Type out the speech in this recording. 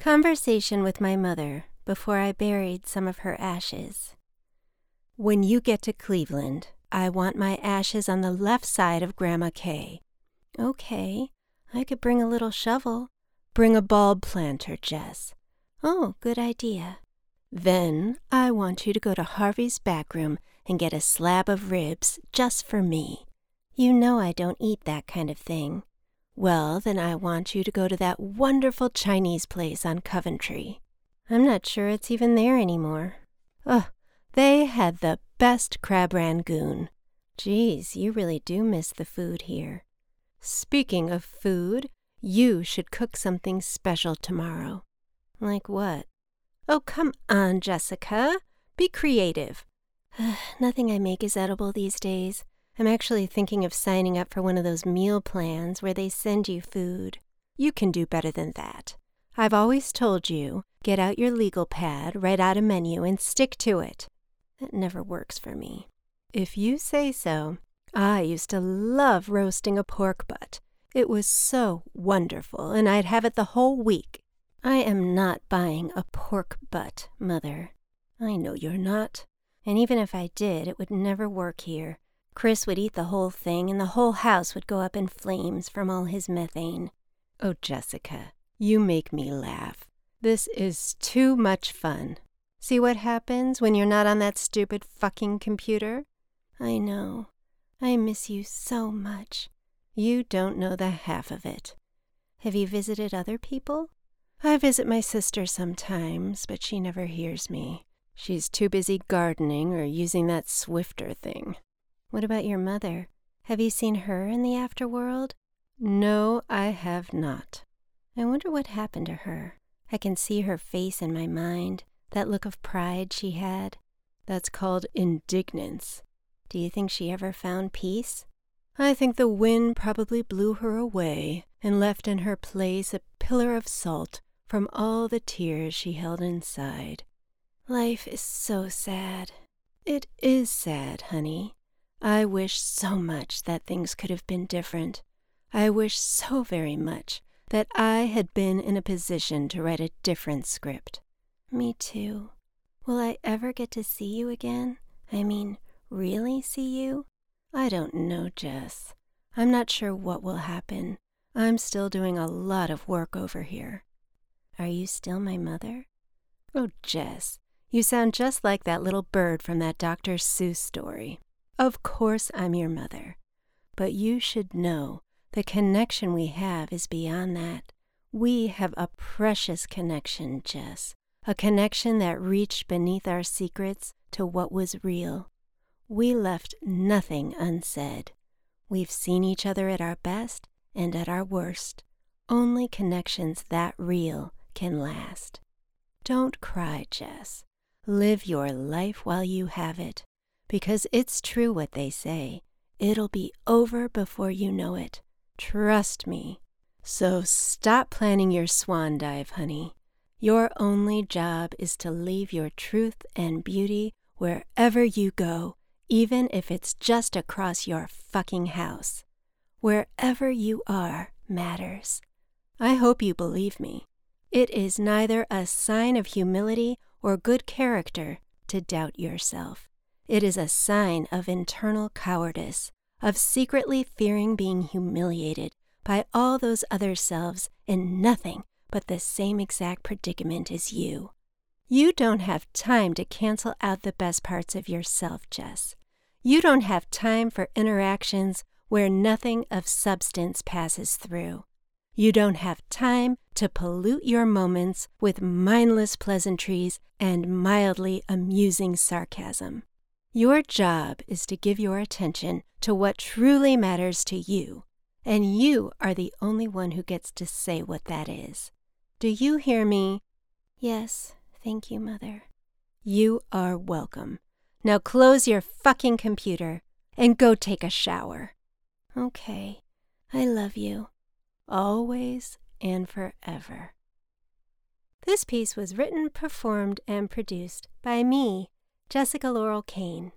Conversation with my mother before I buried some of her ashes. When you get to Cleveland, I want my ashes on the left side of Grandma Kay. Okay, I could bring a little shovel. Bring a bulb planter, Jess. Oh, good idea. Then I want you to go to Harvey's back room and get a slab of ribs just for me. You know I don't eat that kind of thing. Well, then I want you to go to that wonderful Chinese place on Coventry. I'm not sure it's even there anymore. Ugh, they had the best crab rangoon. Geez, you really do miss the food here. Speaking of food, you should cook something special tomorrow. Like what? Oh, come on, Jessica. Be creative. Nothing I make is edible these days. I'm actually thinking of signing up for one of those meal plans where they send you food. You can do better than that. I've always told you get out your legal pad, write out a menu, and stick to it. That never works for me. If you say so, I used to love roasting a pork butt. It was so wonderful, and I'd have it the whole week. I am not buying a pork butt, Mother. I know you're not. And even if I did, it would never work here. Chris would eat the whole thing, and the whole house would go up in flames from all his methane. Oh, Jessica, you make me laugh. This is too much fun. See what happens when you're not on that stupid fucking computer? I know. I miss you so much. You don't know the half of it. Have you visited other people? I visit my sister sometimes, but she never hears me. She's too busy gardening or using that Swiffer thing. What about your mother? Have you seen her in the afterworld? No, I have not. I wonder what happened to her. I can see her face in my mind, that look of pride she had. That's called indignance. Do you think she ever found peace? I think the wind probably blew her away and left in her place a pillar of salt from all the tears she held inside. Life is so sad. It is sad, honey. I wish so much that things could have been different. I wish so very much that I had been in a position to write a different script. Me too. Will I ever get to see you again? I mean, really see you? I don't know, Jess. I'm not sure what will happen. I'm still doing a lot of work over here. Are you still my mother? Oh, Jess, you sound just like that little bird from that Dr. Seuss story. Of course, I'm your mother. But you should know the connection we have is beyond that. We have a precious connection, Jess, a connection that reached beneath our secrets to what was real. We left nothing unsaid. We've seen each other at our best and at our worst. Only connections that real can last. Don't cry, Jess. Live your life while you have it because it's true what they say. It'll be over before you know it. Trust me. So stop planning your swan dive, honey. Your only job is to leave your truth and beauty wherever you go, even if it's just across your fucking house. Wherever you are matters. I hope you believe me. It is neither a sign of humility or good character to doubt yourself. It is a sign of internal cowardice, of secretly fearing being humiliated by all those other selves in nothing but the same exact predicament as you. You don't have time to cancel out the best parts of yourself, Jess. You don't have time for interactions where nothing of substance passes through. You don't have time to pollute your moments with mindless pleasantries and mildly amusing sarcasm. Your job is to give your attention to what truly matters to you, and you are the only one who gets to say what that is. Do you hear me? Yes, thank you, Mother. You are welcome. Now close your fucking computer and go take a shower. Okay, I love you. Always and forever. This piece was written, performed, and produced by me, Jessica Laurel Kane.